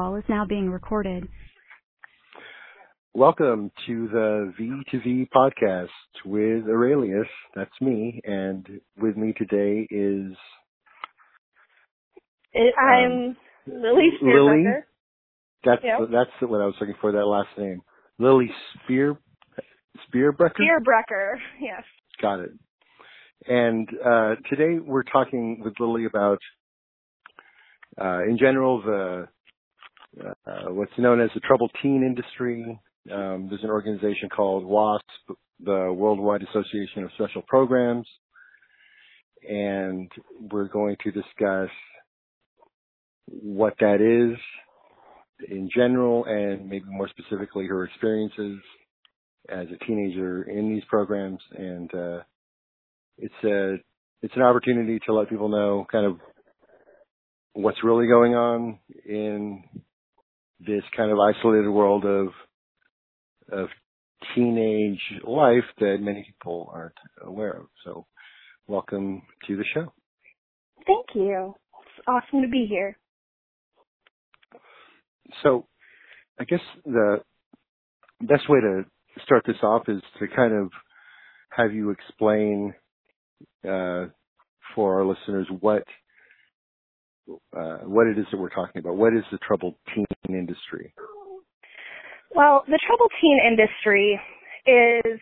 call is now being recorded. Welcome to the V2V podcast with Aurelius. That's me. And with me today is. It, I'm um, Lily Lily. That's yep. that's what I was looking for. That last name, Lily Spear Spearbrecker. Spearbrecker. Yes. Got it. And uh, today we're talking with Lily about, uh, in general, the uh, what's known as the troubled teen industry. Um, there's an organization called WASP, the Worldwide Association of Special Programs, and we're going to discuss what that is in general and maybe more specifically her experiences as a teenager in these programs and uh, it's a it's an opportunity to let people know kind of what's really going on in this kind of isolated world of of teenage life that many people aren't aware of. So, welcome to the show. Thank you. It's awesome to be here. So, I guess the best way to start this off is to kind of have you explain uh, for our listeners what uh, what it is that we're talking about. What is the troubled teen industry? Well, the troubled teen industry is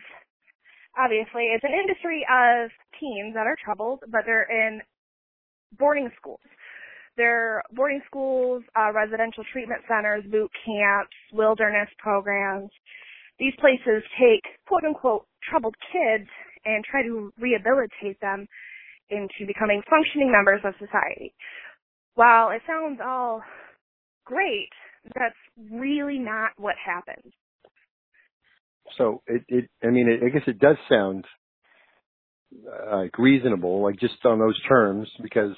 obviously it's an industry of teens that are troubled, but they're in boarding schools. They're boarding schools, uh, residential treatment centers, boot camps, wilderness programs. These places take quote unquote troubled kids and try to rehabilitate them into becoming functioning members of society. While it sounds all great, that's really not what happens. So it, it I mean, it, I guess it does sound uh, like reasonable, like just on those terms, because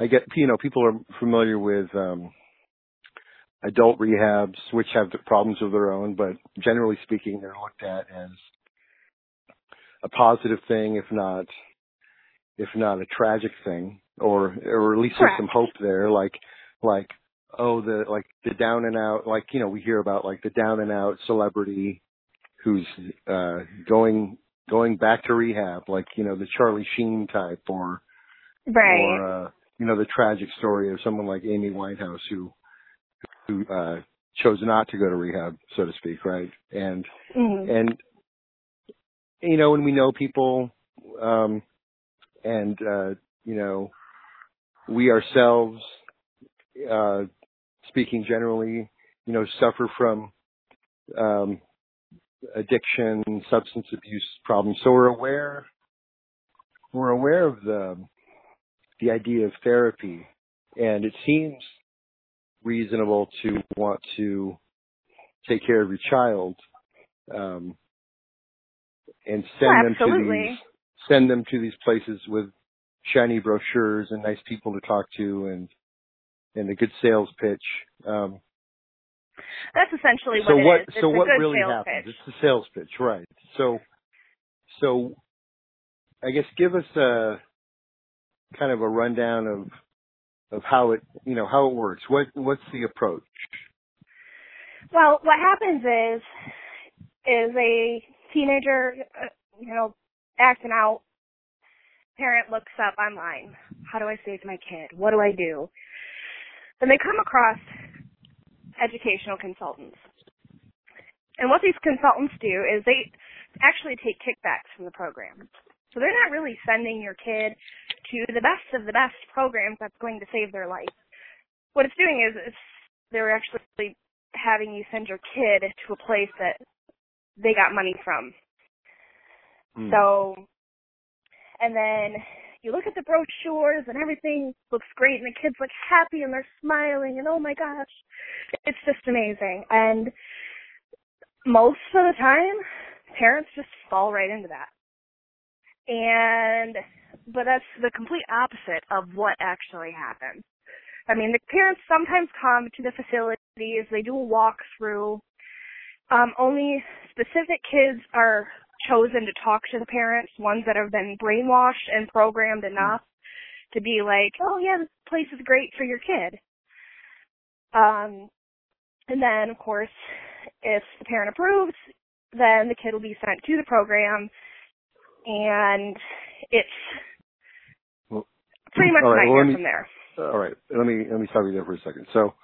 I get, you know, people are familiar with um, adult rehabs, which have problems of their own, but generally speaking, they're looked at as a positive thing, if not if not a tragic thing, or or at least Correct. there's some hope there. Like like oh the like the down and out like you know we hear about like the down and out celebrity who's uh going going back to rehab, like you know the Charlie Sheen type, or right. or uh, you know the tragic story of someone like Amy Winehouse who who uh chose not to go to rehab, so to speak, right? And mm-hmm. and you know, when we know people, um, and, uh, you know, we ourselves, uh, speaking generally, you know, suffer from, um, addiction, substance abuse problems. So we're aware, we're aware of the, the idea of therapy and it seems reasonable to want to take care of your child. Um, and send oh, them to these send them to these places with shiny brochures and nice people to talk to and and a good sales pitch. Um, That's essentially so what, what it is. So what really happens? Pitch. It's the sales pitch, right? So so I guess give us a kind of a rundown of of how it you know how it works. What what's the approach? Well, what happens is is a teenager, uh, you know, acting out. Parent looks up online. How do I save my kid? What do I do? Then they come across educational consultants. And what these consultants do is they actually take kickbacks from the program. So they're not really sending your kid to the best of the best programs that's going to save their life. What it's doing is it's, they're actually having you send your kid to a place that they got money from. Mm. So, and then you look at the brochures and everything looks great and the kids look happy and they're smiling and oh my gosh, it's just amazing. And most of the time, parents just fall right into that. And, but that's the complete opposite of what actually happens. I mean, the parents sometimes come to the facilities, they do a walkthrough, um, only specific kids are chosen to talk to the parents, ones that have been brainwashed and programmed enough to be like, oh yeah, this place is great for your kid. Um, and then, of course, if the parent approves, then the kid will be sent to the program, and it's Well, pretty much right, well, nightmare let me- from there. All right. Let me let me stop you there for a second. So,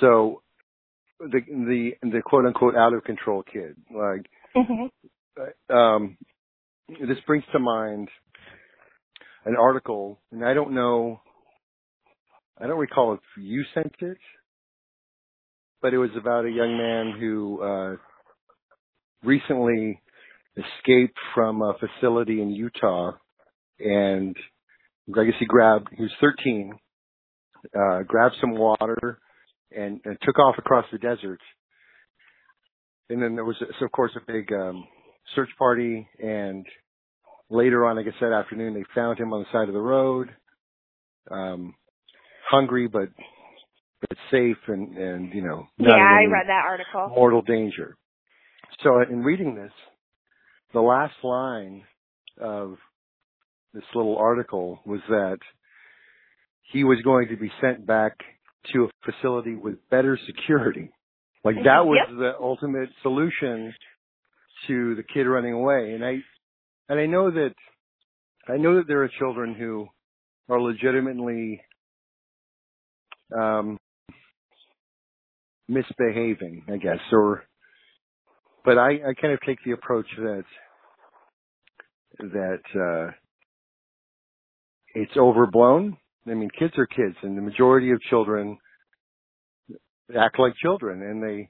so the the the quote unquote out of control kid, like, hmm um, this brings to mind an article, and I don't know, I don't recall if you sent it, but it was about a young man who uh, recently escaped from a facility in Utah, and I guess he grabbed, he was 13, uh, grabbed some water and, and took off across the desert. And then there was, so of course, a big um, search party. And later on, I guess that afternoon, they found him on the side of the road, um, hungry but but safe and and you know Yeah, not in I read that article. mortal danger. So in reading this, the last line of this little article was that he was going to be sent back to a facility with better security. Like that was Yep. the ultimate solution to the kid running away. And I, and I know that, I know that there are children who are legitimately, um, misbehaving, I guess, or, but I, I kind of take the approach that, that, uh, it's overblown. I mean, kids are kids and the majority of children act like children and they,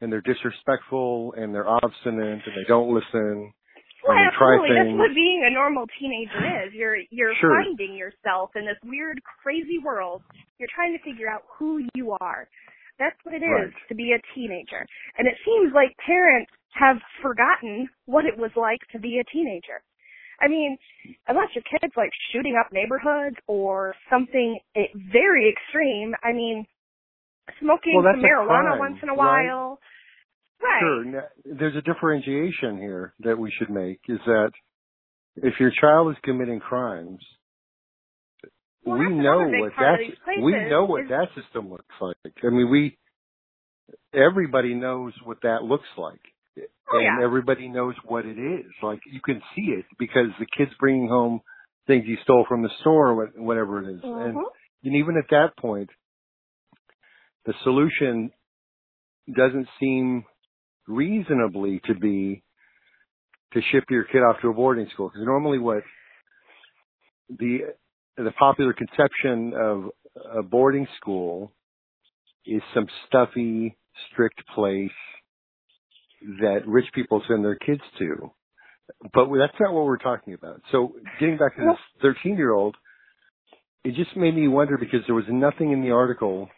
and they're disrespectful and they're obstinate and they don't listen. Well, and they try absolutely. That's what being a normal teenager is. You're you're Sure. finding yourself in this weird, crazy world. You're trying to figure out who you are. That's what it is Right. to be a teenager. And it seems like parents have forgotten what it was like to be a teenager. I mean, unless your kid's like shooting up neighborhoods or something very extreme, I mean, smoking Well, some marijuana crime, once in a while. Right. Sure. Now, There's a differentiation here that we should make is that if your child is committing crimes, Well, we know what that we know what is- that system looks like. I mean, we everybody knows what that looks like, Oh, and yeah. everybody knows what it is. Like you can see it because the kid's bringing home things he stole from the store, or whatever it is, and Mhm. and even at that point, the solution doesn't seem reasonably to be to ship your kid off to a boarding school because normally what the the popular conception of a boarding school is some stuffy, strict place that rich people send their kids to. But that's not what we're talking about. So getting back to this 13 year old, it just made me wonder because there was nothing in the article.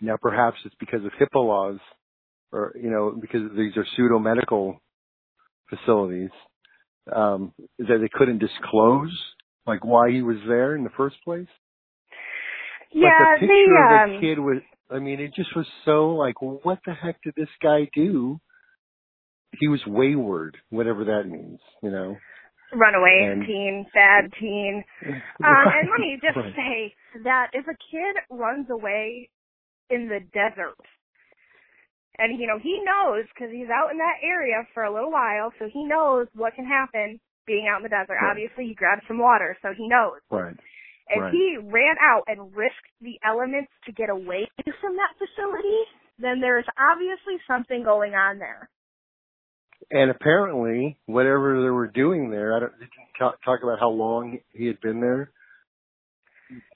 Now perhaps it's because of HIPAA laws or, you know, because these are pseudo medical facilities, um, that they couldn't disclose like why he was there in the first place. Yeah, the picture they of um the kid was, I mean, it just was so like, what the heck did this guy do? He was wayward, whatever that means, you know. runaway and- teen, bad teen. Um, and let me just Right. say that if a kid runs away in the desert, and you know he knows because he's out in that area for a little while, so he knows what can happen being out in the desert. Right. Obviously, he grabbed some water, so he knows. Right. If Right. he ran out and risked the elements to get away from that facility, then there's obviously something going on there. And apparently, whatever they were doing there, I don't did you talk, talk about how long he had been there.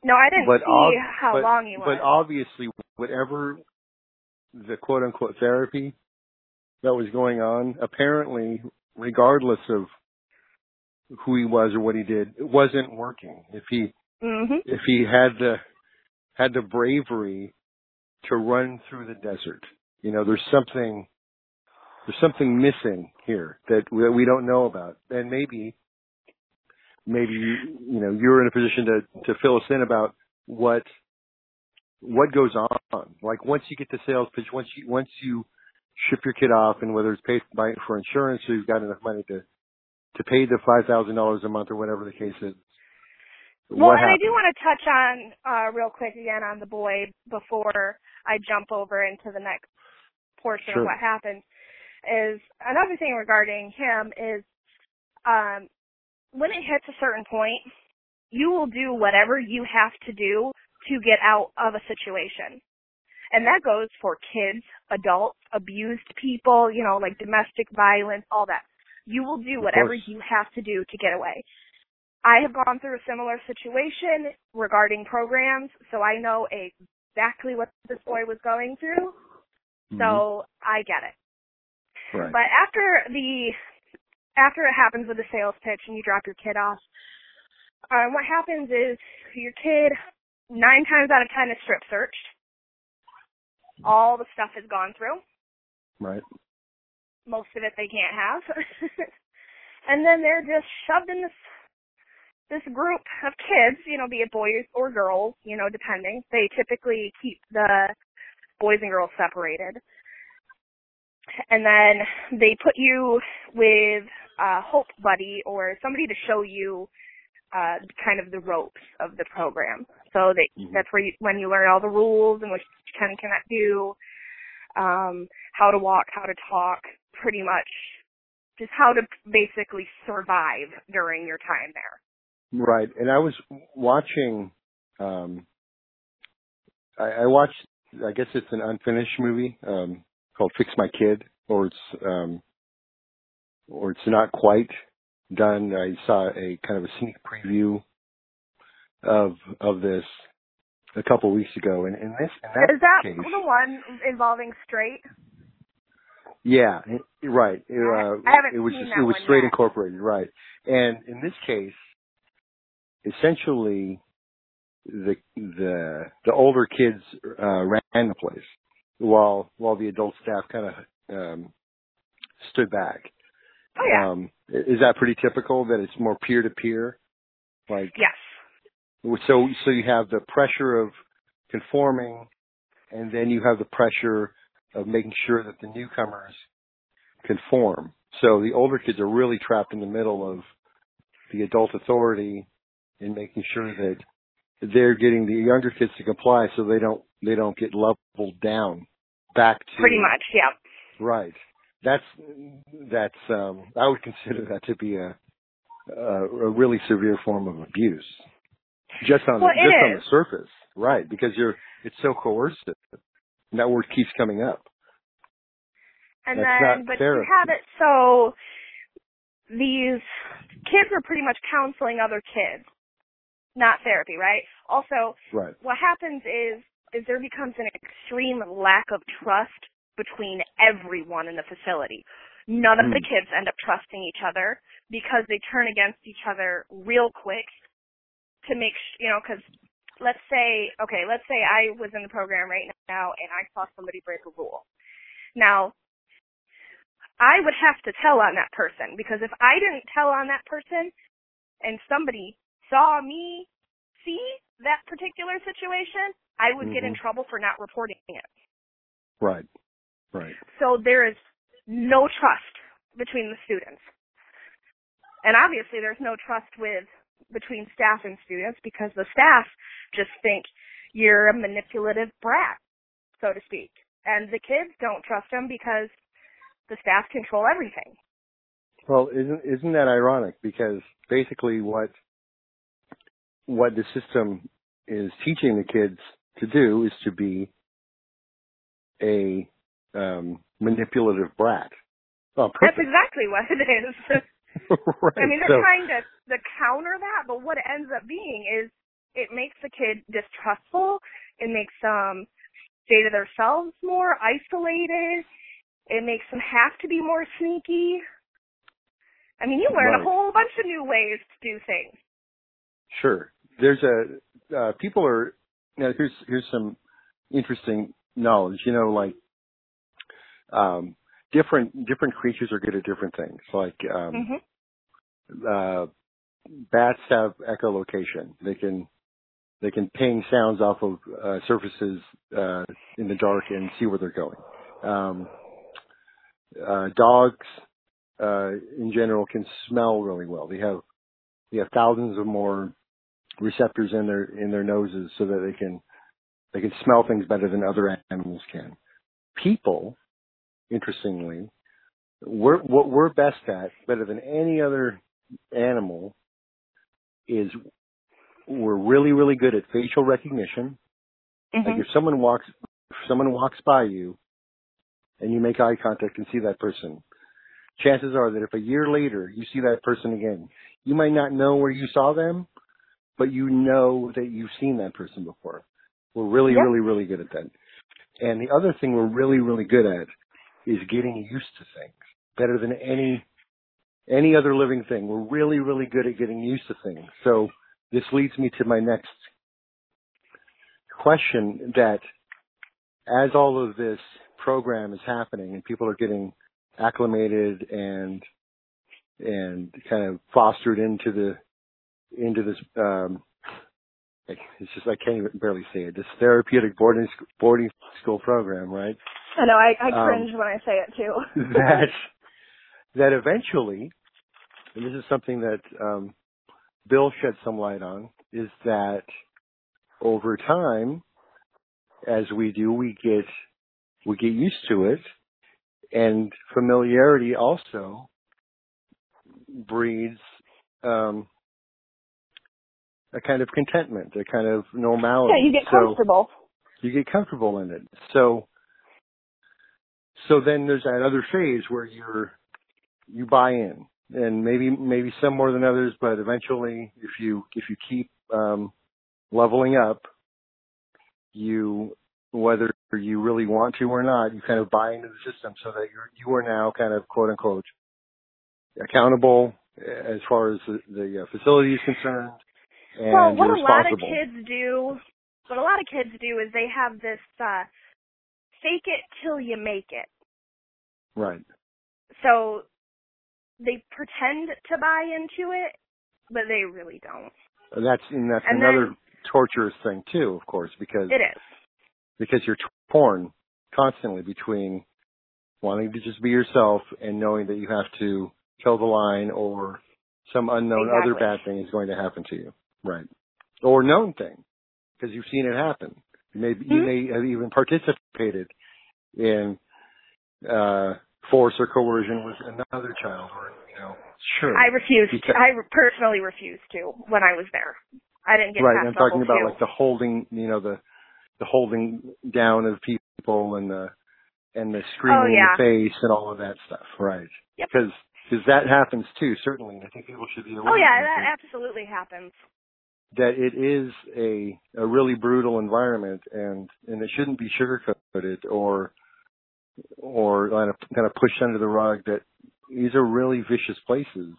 No, I didn't But see ob- how but- long he was. But obviously, whatever the quote unquote therapy that was going on, apparently, regardless of who he was or what he did, it wasn't working. If he hmm if he had the had the bravery to run through the desert, you know, there's something there's something missing here that that we don't know about, and maybe maybe you know you're in a position to to fill us in about what what goes on. Like once you get the sales pitch, once you once you ship your kid off, and whether it's paid by for insurance, so you've got enough money to to pay the five thousand dollars a month or whatever the case is. Well, what and I do want to touch on uh, real quick again on the boy before I jump over into the next portion Sure. of what happened. Is another thing regarding him is um, when it hits a certain point, you will do whatever you have to do to get out of a situation. And that goes for kids, adults, abused people, you know, like domestic violence, all that. You will do whatever you have to do to get away. I have gone through a similar situation regarding programs, so I know exactly what this boy was going through. Mhm. So I get it. Right. But after the after it happens with the sales pitch and you drop your kid off, um, what happens is your kid nine times out of ten is strip searched. All the stuff is gone through. right. Most of it they can't have. and then they're just shoved in this this group of kids, you know, be it boys or girls, you know, depending. They typically keep the boys and girls separated. And then they put you with a hope buddy or somebody to show you uh kind of the ropes of the program. So that Mhm. that's where you when you learn all the rules and what you can and cannot do, um, how to walk, how to talk, pretty much just how to basically survive during your time there. Right. And I was watching, um, I, I watched, I guess it's an unfinished movie, um, called Fix My Kid, or it's, um, or it's not quite done. I saw a kind of a sneak preview of, of this a couple of weeks ago. And in this, in that Is that case, the one involving straight? yeah, it- right. It, uh, I haven't it was seen just, that it was straight yet. incorporated, right. And in this case, essentially the the the older kids uh ran the place while while the adult staff kind of um stood back Oh yeah. um is that pretty typical that it's more peer to peer like yes. so so you have the pressure of conforming and then you have the pressure of making sure that the newcomers conform so the older kids are really trapped in the middle of the adult authority in making sure that they're getting the younger kids to comply so they don't they don't get leveled down back to Pretty much, yeah. right. That's that's um i would consider that to be a a, a really severe form of abuse. Just on Well, the, just on the surface. Right because you're it's so coercive. And that word keeps coming up. And That's then, but therapy. you have it so these kids are pretty much counseling other kids, not therapy, right? Also, right. what happens is is there becomes an extreme lack of trust between everyone in the facility. None of the Hmm. kids end up trusting each other because they turn against each other real quick to make sh- you know because let's say okay let's say I was in the program right now and I saw somebody break a rule. Now I would have to tell on that person because if I didn't tell on that person and somebody saw me see that particular situation, I would get in Mhm. trouble for not reporting it. right right So there is no trust between the students. And obviously there's no trust with between staff and students because the staff just think you're a manipulative brat, so to speak. And the kids don't trust them because the staff control everything. Well, isn't isn't that ironic? Because basically, what what the system is teaching the kids to do is to be a um, manipulative brat. Oh, That's exactly what it is. right. I mean, they're so, trying to, to counter that, but what it ends up being is it makes the kid distrustful. It makes them stay to themselves more, isolated. It makes them have to be more sneaky. I mean, you learn Right. a whole bunch of new ways to do things. sure. There's a uh, people are. Now, here's here's some interesting knowledge. You know, like um, different different creatures are good at different things. Like um, hmm uh, bats have echolocation. They can they can ping sounds off of uh, surfaces uh, in the dark and see where they're going. Um, uh, dogs, uh, in general, can smell really well. They have they have thousands of more receptors in their in their noses so that they can they can smell things better than other animals can. People, interestingly, we're, what we're best at, better than any other animal, is we're really really good at facial recognition. Mm-hmm. Like if someone walks if someone walks by you and you make eye contact and see that person, chances are that if a year later you see that person again, you might not know where you saw them, but you know that you've seen that person before. We're really, really, really good at that. And the other thing we're really, really good at is getting used to things better than any any other living thing. We're really, really good at getting used to things. So this leads me to my next question that as all of this program is happening and people are getting acclimated and and kind of fostered into the into this um it's just I can't even barely say it. This therapeutic boarding boarding school program, right? I know I, I Um, cringe when I say it too. that that eventually, and this is something that um, Bill shed some light on, is that over time, as we do, we get we get used to it, and familiarity also breeds um, a kind of contentment, a kind of normality. yeah, you get So- comfortable. you get comfortable in it. So, so then there's that other phase where you're, you buy in and maybe, maybe some more than others, but eventually if you, if you keep, um, leveling up, you, whether you really want to or not, you kind of buy into the system so that you're, you are now kind of quote unquote accountable as far as the, the uh, facility is concerned. Well, what a lot of kids do, what a lot of kids do is they have this uh fake it till you make it. Right. So they pretend to buy into it, but they really don't. And that's and that's And another then- torturous thing too, of course, because It is. because you're torn constantly between wanting to just be yourself and knowing that you have to toe the line or some unknown other bad thing is going to happen to you, right? Or known thing, because you've seen it happen. You may you Mhm. may have even participated in uh force or coercion with another child, or you know, sure. I refused. Because- I personally refused to when I was there. I didn't get right. I'm talking about two. like the holding, you know, the the holding down of people and the and the screaming Oh, yeah. in the face and all of that stuff, right? Yep. Because because that happens too. Certainly, I think people should be aware Oh yeah, of that absolutely happens. That it is a a really brutal environment, and and it shouldn't be sugarcoated or or kind of kind of pushed under the rug. That these are really vicious places,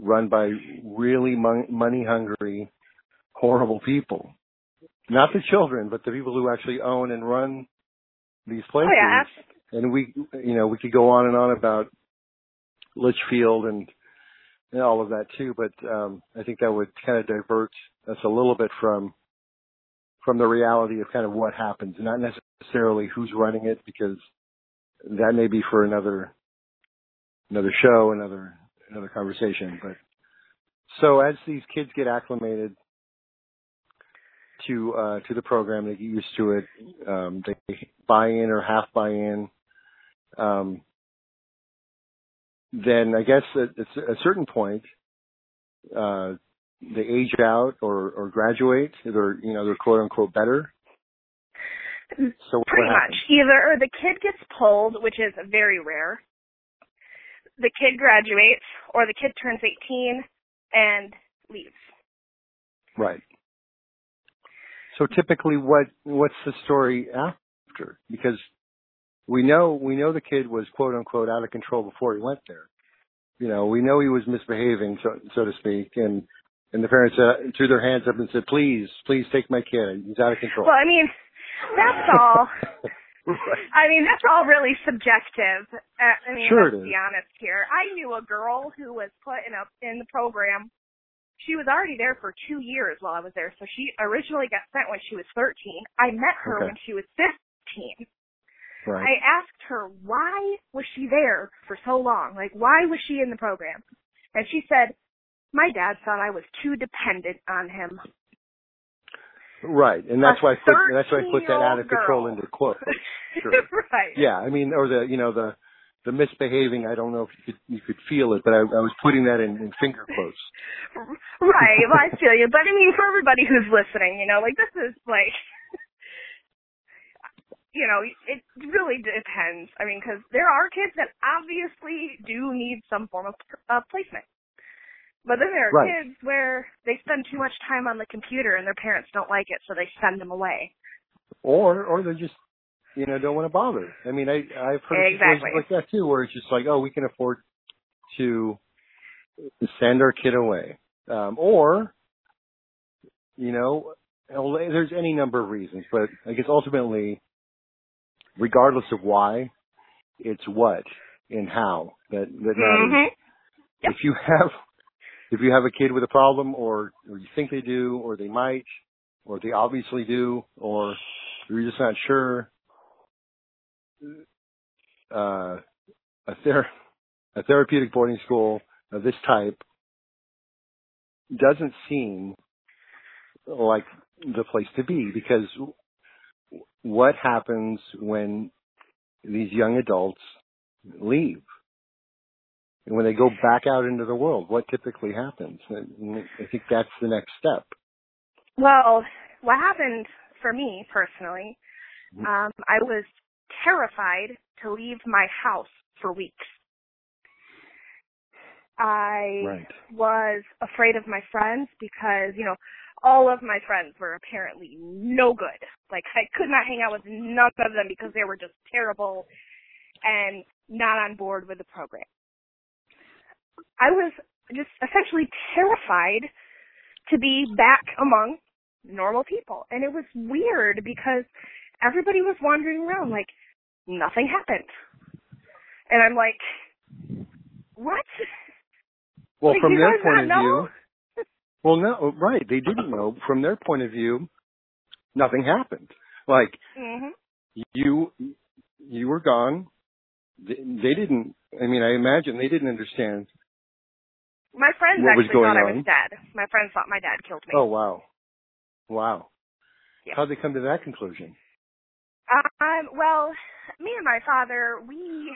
run by really mon- money hungry, horrible people. Not the children, but the people who actually own and run these places. Oh yeah, and we, you know, we could go on and on about Lichfield and, and all of that too, but um, I think that would kind of divert us a little bit from from the reality of kind of what happens, not necessarily who's running it, because that may be for another another show, another another conversation. But so as these kids get acclimated to uh, to the program, they get used to it. Um, they buy in or half buy in. Um, then I guess at, at a certain point, uh, they age out or, or graduate. They're you know they're quote unquote better. So pretty much. Either the kid gets pulled, which is very rare. The kid graduates, or the kid turns 18 and leaves. Right. So typically, what what's the story after? Because we know we know the kid was quote unquote out of control before he went there. You know, we know he was misbehaving, so so to speak, and and the parents uh, threw their hands up and said, "Please, please take my kid. He's out of control." Well, I mean, that's all. right. I mean, that's all really subjective. Uh, I mean, Sure let's be honest here. I knew a girl who was put in a in the program. She was already there for two years while I was there. So she originally got sent when she was 13. I met her Okay. when she was 15. Right. I asked her why was she there for so long? Like why was she in the program? And she said, my dad thought I was too dependent on him. Right, and that's A why I put that's why I put that out of control girl. into quotes. Sure. right. Yeah, I mean, or the you know the the misbehaving. I don't know if you could you could feel it, but I, I was putting that in, in finger quotes. Right. Well, I feel you, but I mean, for everybody who's listening, you know, like this is like, you know, it really depends. I mean, because there are kids that obviously do need some form of uh, placement. But then there are Right. kids where they spend too much time on the computer and their parents don't like it, so they send them away. or or they just you know don't want to bother. I mean, I I've heard Exactly. situations like that too, where it's just like, oh, we can afford to send our kid away, um, or you know, there's any number of reasons, but I guess ultimately, regardless of why, it's what and how that that matters. Mhm. Yep. If you have if you have a kid with a problem or or you think they do or they might or they obviously do or you're just not sure uh a ther- a therapeutic boarding school of this type doesn't seem like the place to be because what happens when these young adults leave and when they go back out into the world, what typically happens? And I think that's the next step. Well, what happened for me personally, um, I was terrified to leave my house for weeks. I Right. was afraid of my friends because, you know, all of my friends were apparently no good. Like I could not hang out with none of them because they were just terrible and not on board with the program. I was just essentially terrified to be back among normal people. And it was weird because everybody was wandering around like nothing happened. And I'm like, what? Well, Like, from their point of view? Well, no, right. They didn't know. From their point of view, nothing happened. Like hmm you, you were gone. They, they didn't. I mean, I imagine they didn't understand. My friends actually thought I was dead. My friends thought my dad killed me. Oh wow, wow. Yeah. How'd they come to that conclusion? Um, well, me and my father, we,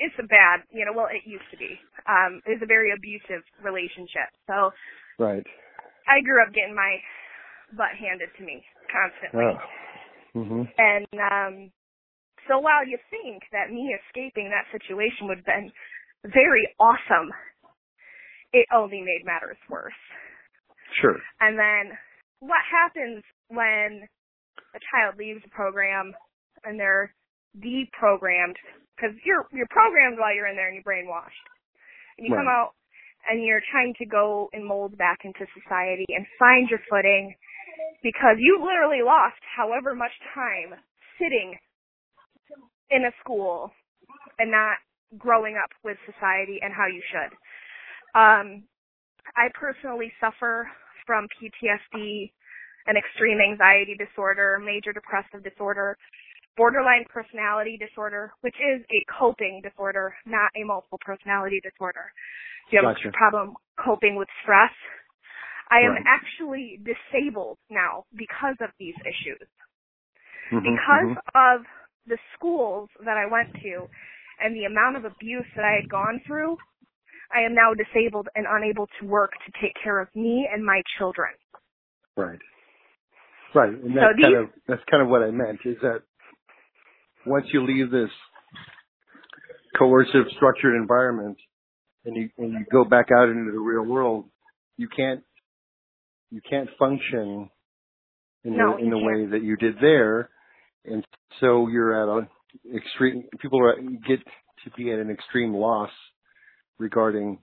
it's a bad, you know, well, it used to be. Um, it was a very abusive relationship. So Right. I grew up getting my butt handed to me constantly. Oh. Mhm. And, um, so while you think that me escaping that situation would have been very awesome, it only made matters worse. Sure. And then what happens when a child leaves the program and they're deprogrammed? Because you're you're programmed while you're in there and you're brainwashed. And you come out and you're trying to go and mold back into society and find your footing because you literally lost however much time sitting in a school and not growing up with society and how you should. Um, I personally suffer from PTSD, an extreme anxiety disorder, major depressive disorder, borderline personality disorder, which is a coping disorder, not a multiple personality disorder. Do you have Gotcha. a problem coping with stress? I am Right. actually disabled now because of these issues Mhm, because mhm. of the schools that I went to and the amount of abuse that I had gone through, I am now disabled and unable to work to take care of me and my children. Right. Right. And So that's these- kind of that's kind of what I meant is that once you leave this coercive structured environment and you and you go back out into the real world, you can't you can't function in No, the in the way that you did there. And so you're at a extreme people are get to be at an extreme loss regarding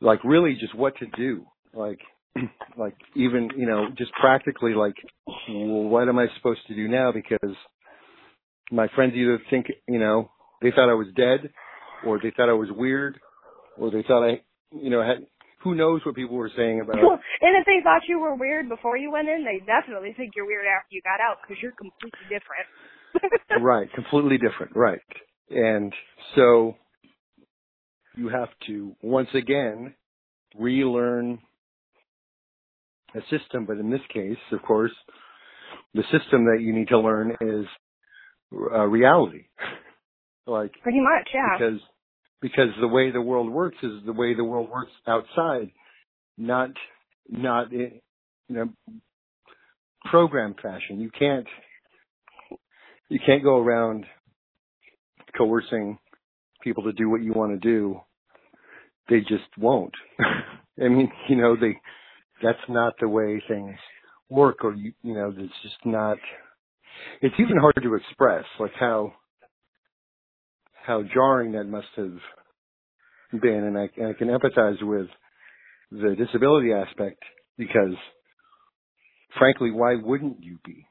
like really just what to do. Like like even you know just practically like well, what am i supposed to do now because my friends either think you know they thought i was dead or they thought i was weird or they thought i you know had who knows what people were saying about and if they thought you were weird before you went in, they definitely think you're weird after you got out because you're completely different. right completely different right and so you have to once again relearn a system, but in this case, of course, the system that you need to learn is uh, reality. like pretty much, yeah. Because because the way the world works is the way the world works outside, not not in you know program fashion. You can't you can't go around coercing people to do what you want to do. They just won't. I mean, you know, they that's not the way things work or you you know, it's just not it's even hard to express like how how jarring that must have been and I, and I can empathize with the disability aspect because frankly why wouldn't you be?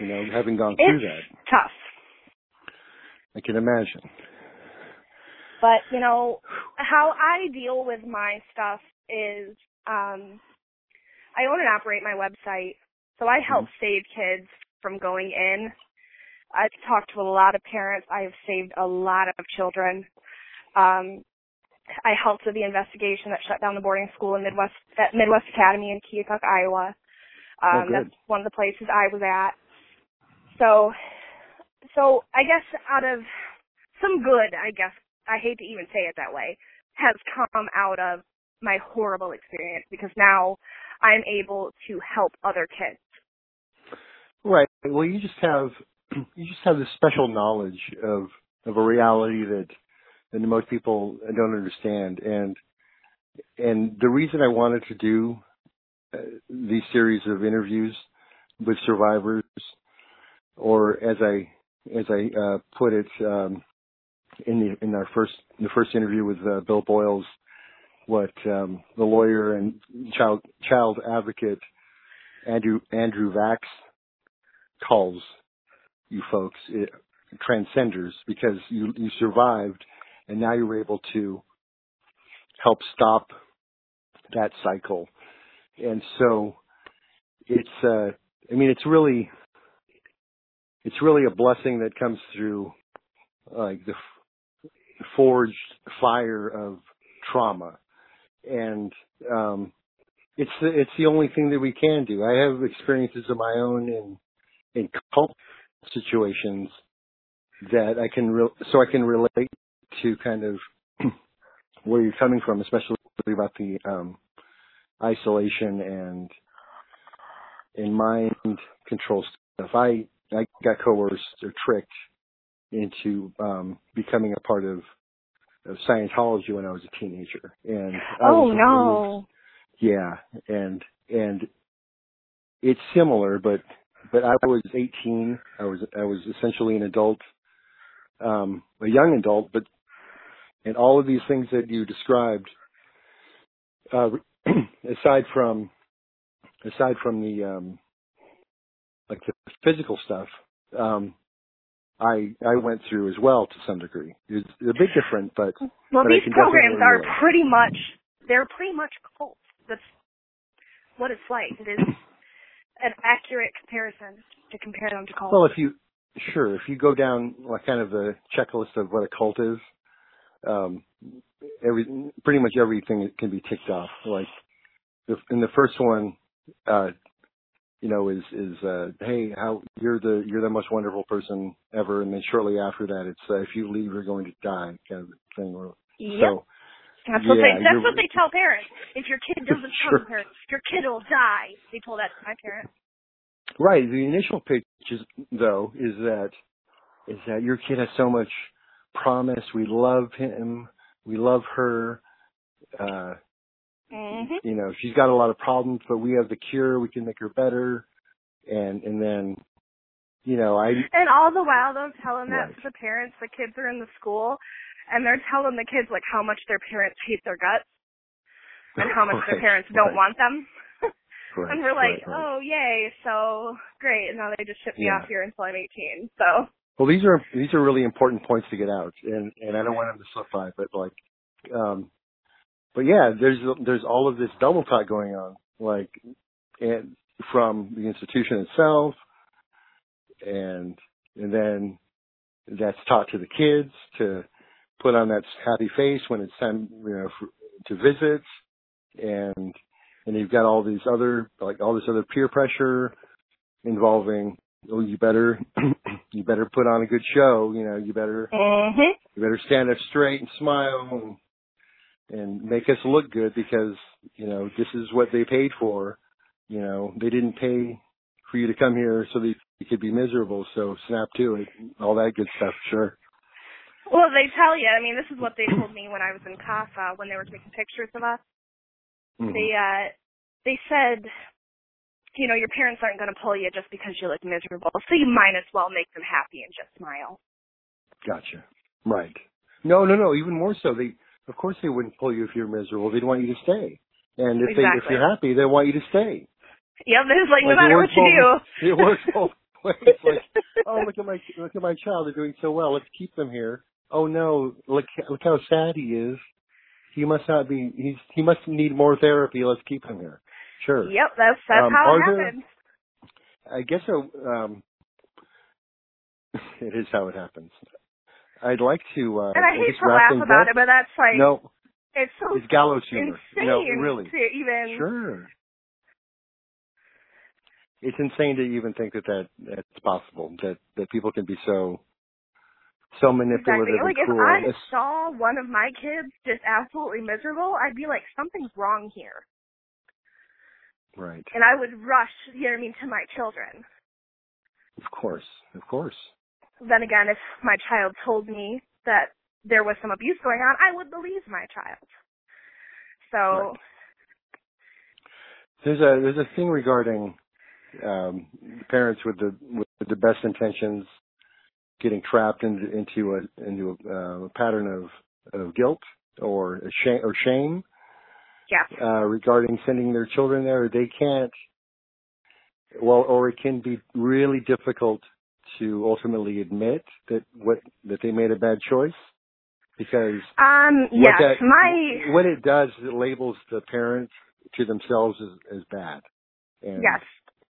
You know having gone through that. tough. I can imagine. But you know how i deal with my stuff is um i own and operate my website so i help mm-hmm. save kids from going in I've talked to a lot of parents. I have saved a lot of children. Um, I helped with the investigation that shut down the boarding school in Midwest at Midwest Academy in Keokuk, Iowa. Um, oh, that's one of the places I was at. So, so I guess out of some good, I guess I hate to even say it that way, has come out of my horrible experience because now I'm able to help other kids. Right. Well, you just have you just have this special knowledge of of a reality that that most people don't understand and and the reason I wanted to do uh, these series of interviews with survivors or as I as I uh, put it um, in the in our first the first interview with uh, Bill Boyles what um, the lawyer and child child advocate Andrew Andrew Vachss calls you folks, it, transcenders, because you you survived, and now you're able to help stop that cycle. And so, it's uh, I mean, it's really it's really a blessing that comes through like the forged fire of trauma, and um, it's the, it's the only thing that we can do. I have experiences of my own in in cult situations that I can re- so I can relate to kind of where you're coming from, especially about the um, isolation and in mind control stuff. I I got coerced or tricked into um, becoming a part of, of Scientology when I was a teenager, and I oh no, yeah, and and it's similar, but but I was 18. I was I was essentially an adult, um, a young adult, but and all of these things that you described, uh, aside from aside from the um, like the physical stuff, um, I I went through as well to some degree. It's a bit different, but well, but these programs are pretty much they're pretty much cults. That's what it's like. It is an accurate comparison to compare them to cults? Well, if you sure, if you go down like kind of the checklist of what a cult is, um, every pretty much everything can be ticked off. Like the, in the first one, uh, you know, is is uh, hey, how you're the you're the most wonderful person ever, and then shortly after that, it's uh, if you leave, you're going to die kind of thing. Yep. So that's what yeah, they that's what they tell parents. If your kid doesn't sure. come, parents, your kid will die. They told that to my parents. Right. The initial pitch is though is that is that your kid has so much promise. We love him. We love her. Uh mm-hmm. you know, she's got a lot of problems, but we have the cure. We can make her better. And and then you know, I And all the while they're telling that right. to the parents, the kids are in the school and they're telling the kids like how much their parents hate their guts and how much right, their parents don't right. want them. right, and we're like, oh yay, so great. And now they just ship me Yeah. off here until I'm 18. So Well, these are these are really important points to get out, and and I don't want them to slip by, but like, um, but yeah, there's there's all of this double talk going on, like, and from the institution itself, and and then that's taught to the kids to put on that happy face when it's time, you know, for, to visits, and and you've got all these other like all this other peer pressure involving oh you better you better put on a good show you know you better Mm-hmm. you better stand up straight and smile and, and make us look good because you know this is what they paid for you know they didn't pay for you to come here so that you could be miserable so snap to it all that good stuff sure Well, they tell you. I mean, this is what they told me when I was in CASA when they were taking pictures of us. Mhm. They uh, they said, you know, your parents aren't going to pull you just because you look miserable, so you might as well make them happy and just smile. Gotcha. Right. No, no, no. Even more so, they of course they wouldn't pull you if you're miserable. They'd want you to stay. And if they if you're happy, they want you to stay. Yep, it's like, no Like, it matter what you do. It works both ways. Like, oh, look at my look at my child. They're doing so well. Let's keep them here. Oh no, look look how sad he is. He must not be. He's he must need more therapy. Let's keep him here. Sure. Yep, that's that's Um, how it are there- happens. I guess uh, um, it is how it happens. I'd like to. Uh, And I hate to laugh about up. it, but that's like No, it's so it's gallows humor. insane No, really. to even. Sure. It's insane to even think that, that that's possible. That that people can be so so manipulative Exactly. Like and if. I It's- saw one of my kids just absolutely miserable, I'd be like, something's wrong here, right. and I would rush, you know what I mean, to my children. Of course. Of course. Then again, if my child told me that there was some abuse going on, I would believe my child. So Right. There's a there's a thing regarding um, parents with the with the best intentions getting trapped into into a into a, uh, pattern of of guilt or shame or shame yeah, uh, regarding sending their children there. They can't. Well, or it can be really difficult to ultimately admit that what that they made a bad choice because um, what yes, that my what it does is it labels the parent to themselves as, as bad, and yes,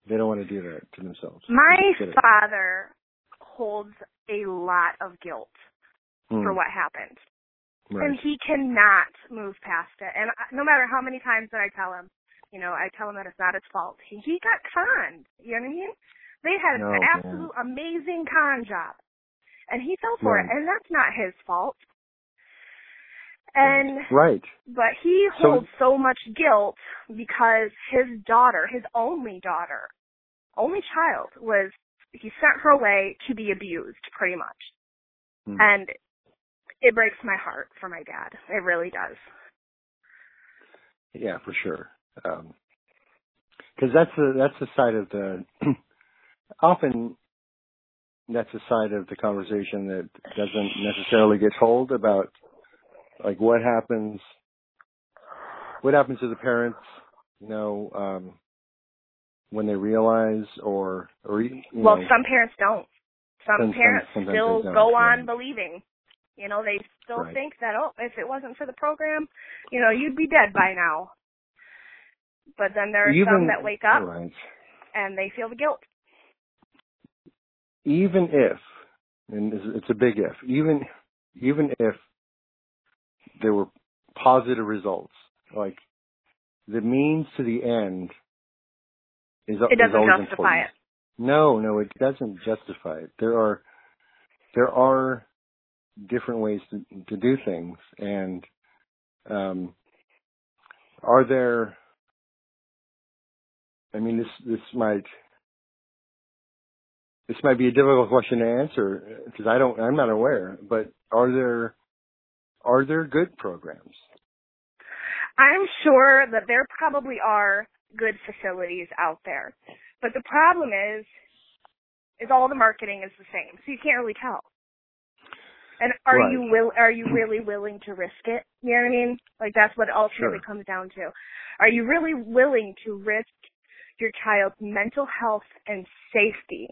they don't want to do that to themselves. my They just get it. father holds a lot of guilt Hmm, for what happened. right. and he cannot move past it. And no matter how many times that I tell him, you know, I tell him that it's not his fault. He, he got conned. You know what I mean? They had Oh, an man. absolute amazing con job, and he fell for Right. it, and that's not his fault. And right. but he holds so much guilt because his daughter, his only daughter, only child, was he sent her away to be abused, pretty much. Hmm. And it breaks my heart for my dad. It really does. Yeah, for sure. Because that's the that's the side of the often that's the side of the conversation that doesn't necessarily get told about like what happens what happens to the parents, you know, um, when they realize or or you well, know, some parents don't. Some Some- some- parents sometimes still go on believing. You know, they still Right. think that oh, if it wasn't for the program, you know, you'd be dead by now. But then there are some that wake up right. and they feel the guilt. even if, and it's it's a big if, even even if there were positive results, like the means to the end is, it doesn't always justify important. it. No, no, it doesn't justify it. There are there are different ways to to do things, and um, are there? I mean, this this might this might be a difficult question to answer because I don't I'm not aware. But are there are there good programs? I'm sure that there probably are good facilities out there. But the problem is is all the marketing is the same. So you can't really tell. And are Right. you will are you really willing to risk it? You know what I mean? Like that's what it ultimately Sure. comes down to. Are you really willing to risk your child's mental health and safety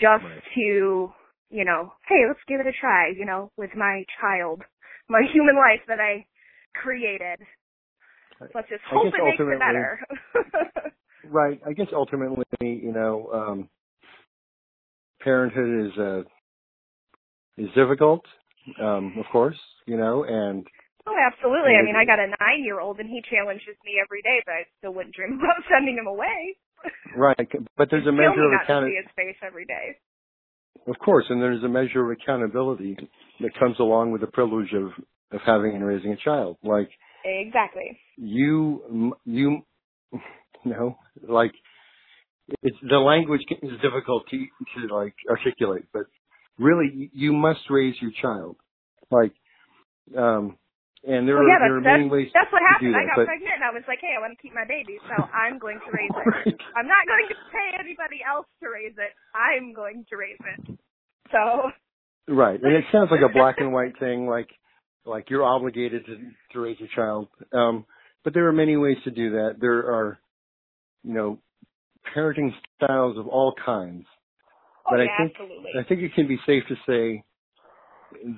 just Right. to, you know, hey, let's give it a try, you know, with my child, my human life that I created. Let's just hope it makes it better. Right. I guess ultimately, you know, um, parenthood is uh, is difficult, um, of course, you know, and Oh, absolutely. I mean, I got a nine-year-old, and he challenges me every day, but I still wouldn't dream about sending him away. Right, but there's a measure of accountability. his face every day. Of course, and there's a measure of accountability that comes along with the privilege of of having and raising a child. Like exactly. You you you know like it's the language is difficult to to like articulate, but really you must raise your child. Like um and there well, yeah, are, there are many ways that's what happened. that, I got pregnant and I was like, hey, I want to keep my baby, so I'm going to raise it. right. I'm not going to pay anybody else to raise it. I'm going to raise it. So. Right, and it sounds like a black and white thing, like like you're obligated to to raise your child. Um, but there are many ways to do that. There are, you know, parenting styles of all kinds. Oh, but yeah, I think absolutely. I think it can be safe to say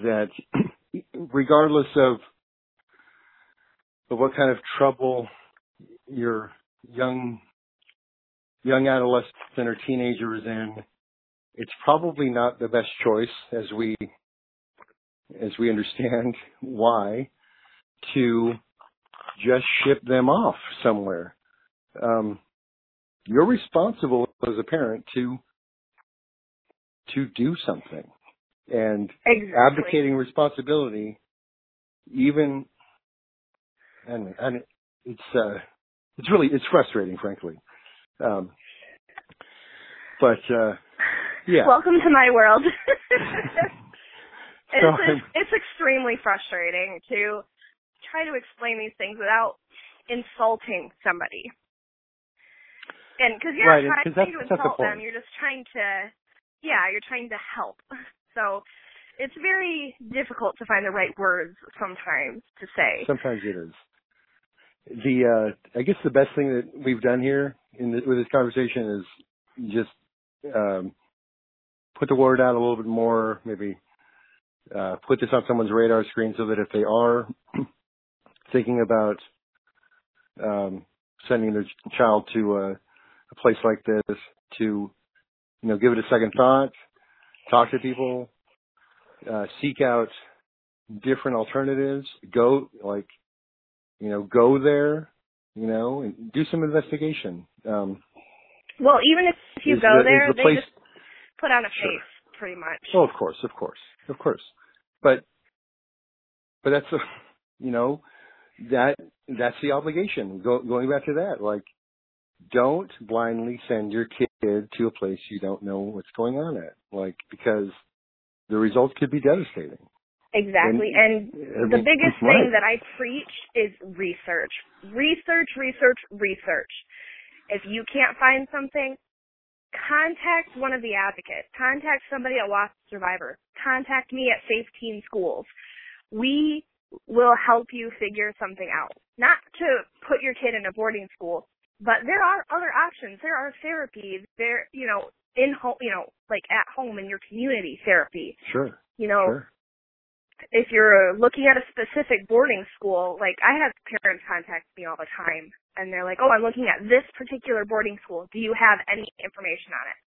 that regardless of of what kind of trouble your young young adolescent or teenager is in, it's probably not the best choice as we as we understand why to just ship them off somewhere. Um, you're responsible as a parent to to do something and exactly. abdicating responsibility even and and it's uh it's really it's frustrating frankly. Um but uh yeah. Welcome to my world. So it's, it's extremely frustrating to try to explain these things without insulting somebody. And because you're right, not trying to that's insult the them you're just trying to yeah you're trying to help. So it's very difficult to find the right words sometimes to say. Sometimes it is. The uh I guess the best thing that we've done here in the, with this conversation is just um put the word out a little bit more, maybe uh put this on someone's radar screen so that if they are thinking about um sending their child to a, a place like this to you know give it a second thought, talk to people, uh, seek out different alternatives. Go like, you know, go there, you know, and do some investigation. Um, well, even if you go the, there, the they just put on a sure. face, pretty much. Oh, of course, of course, of course. But, but that's a, you know, that that's the obligation. Go, going back to that, like, don't blindly send your kid to a place you don't know what's going on at, like because the results could be devastating. Exactly. And, and the biggest thing that I preach is research. Research, research, research. If you can't find something, contact one of the advocates. Contact somebody at Lost Survivor. Contact me at Safe Teen Schools. We will help you figure something out. Not to put your kid in a boarding school, but there are other options. There are therapies. There, you know, in home, you know, like at home in your community therapy. Sure. You know, sure. If you're looking at a specific boarding school, like I have parents contact me all the time and they're like, "Oh, I'm looking at this particular boarding school. Do you have any information on it?"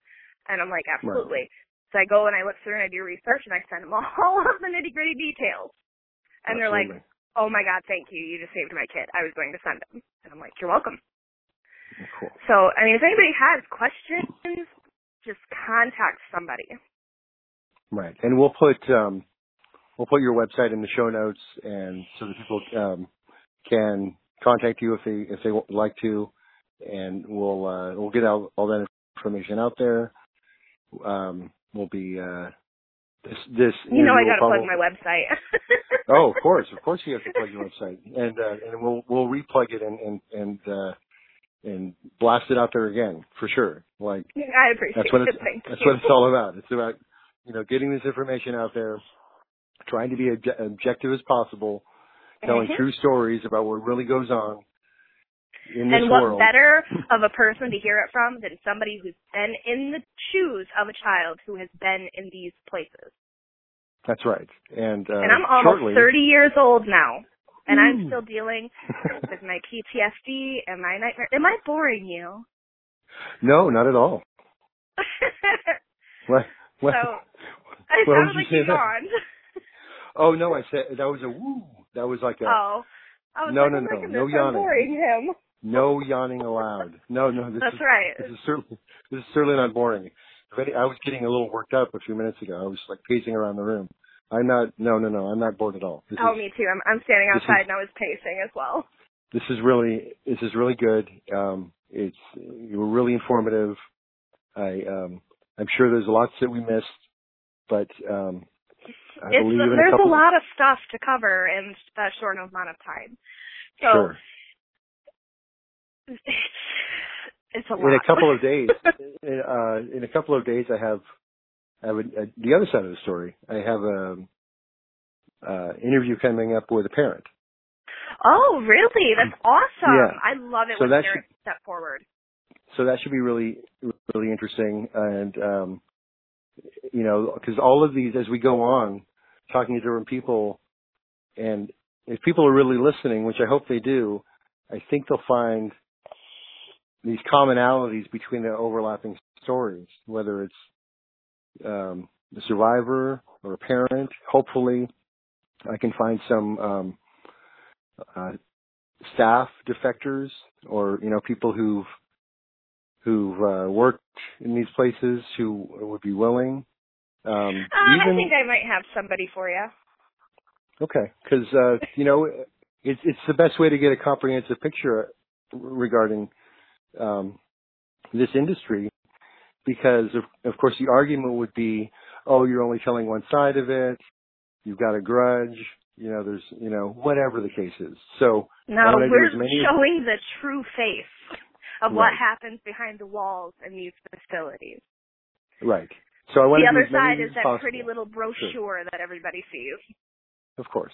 And I'm like, "Absolutely." Right. So I go and I look through and I do research and I send them all of the nitty gritty details. And Absolutely. they're like, "Oh my God, thank you! You just saved my kid. I was going to send them." And I'm like, "You're welcome." Cool. So I mean, if anybody has questions, just contact somebody. Right, and we'll put um, we'll put your website in the show notes, and so that people um, can contact you if they if they would like to, and we'll uh, we'll get all, all that information out there. Um, we'll be uh, this this. You know, I got to plug my website. oh, of course, of course, you have to plug your website, and uh, and we'll we'll replug it and and and. Uh, and blast it out there again for sure. Like I appreciate that's what it's it. Thank that's you. what it's all about. It's about you know getting this information out there, trying to be obje- objective as possible, telling mm-hmm. true stories about what really goes on in and what world. better of a person to hear it from than somebody who's been in the shoes of a child who has been in these places. That's right. And uh, and I'm almost shortly, 30 years old now and I'm still dealing with my PTSD and my nightmare. Am I boring you? No, not at all. what, what, so I sounded like you yawned. Oh no, I said that was a woo. That was like a Oh. Was No, like, no, no, no yawning. boring him. no yawning allowed. No, no, this That's is right. this is certainly this is certainly not boring. Any- I was getting a little worked up a few minutes ago. I was like pacing around the room. I'm not. No, no, no. I'm not bored at all. This Oh, is me too. I'm I'm standing outside is- and I was pacing as well. this is really this is really good. Um, it's you were really informative. I um, I'm sure there's lots that we missed, but um, I It's believe a there's couple. a lot of stuff to cover in that short amount of time. So Sure. it's, it's a lot. In a couple of days, in, uh, in a couple of days, I have I would uh, the other side of the story. I have a uh, interview coming up with a parent. oh, really? That's awesome. Yeah. I love it So when that parents step forward. so that should be really really interesting and um you know because all of these as we go on talking to different people and if people are really listening which i hope they do i think they'll find these commonalities between the overlapping stories whether it's um the survivor or a parent. Hopefully i can find some um uh staff defectors or you know people who've who've uh, worked in these places who would be willing. Um, Uh, even I think I might have somebody for you. okay, because uh, you know it's it's the best way to get a comprehensive picture regarding um, this industry. Because of, of course the argument would be, oh, you're only telling one side of it. You've got a grudge. You know, there's you know whatever the case is. So No, I wanna do we're showing the true face of what happens behind the walls in these facilities. right. So I want The to other side is that possible. pretty little brochure that everybody sees. Of course,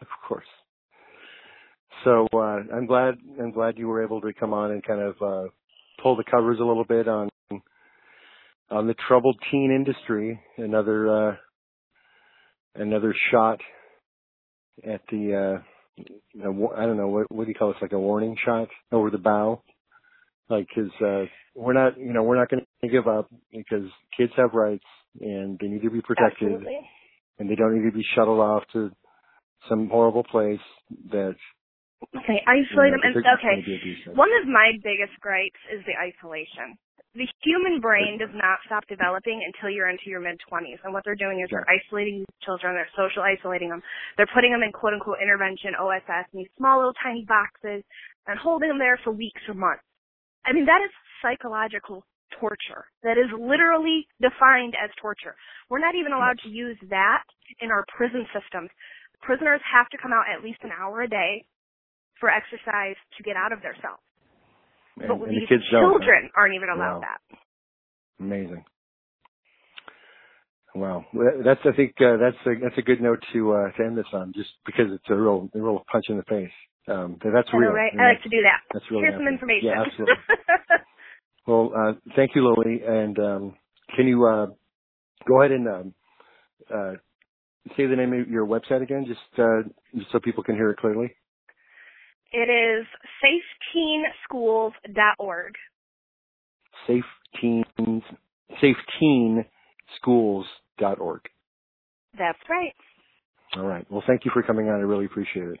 of course. So uh, I'm glad I'm glad you were able to come on and kind of uh, pull the covers a little bit on on the troubled teen industry. Another uh, another shot at the uh, I don't know what what do you call this like a warning shot over the bow. Like, cause, uh, we're not, you know, we're not going to give up because kids have rights and they need to be protected Absolutely. and they don't need to be shuttled off to some horrible place that Okay, isolate them. And, okay, gonna be abusive. one of my biggest gripes is the isolation. The human brain does not stop developing until you're into your mid 20s. And what they're doing is they're isolating these children, they're social isolating them. They're putting them in quote unquote intervention OSS in these small little tiny boxes and holding them there for weeks or months. I mean, that is psychological torture. That is literally defined as torture. We're not even allowed to use that in our prison systems. Prisoners have to come out at least an hour a day for exercise to get out of their cells. and, but and these the kids don't. huh? children aren't even allowed Wow. that. Amazing. Wow, Well, that's I think uh, that's a that's a good note to uh, to end this on, just because it's a real a real punch in the face. Um, that's real. right? I like to do that. That's really Here's some information. Yeah, absolutely. Well, uh, thank you, Lily. And um, can you uh, go ahead and um, uh, say the name of your website again, just uh, just so people can hear it clearly? it is safeteenschools.org. Safe teens, safeteenschools.org. That's right. All right. Well, thank you for coming on. I really appreciate it.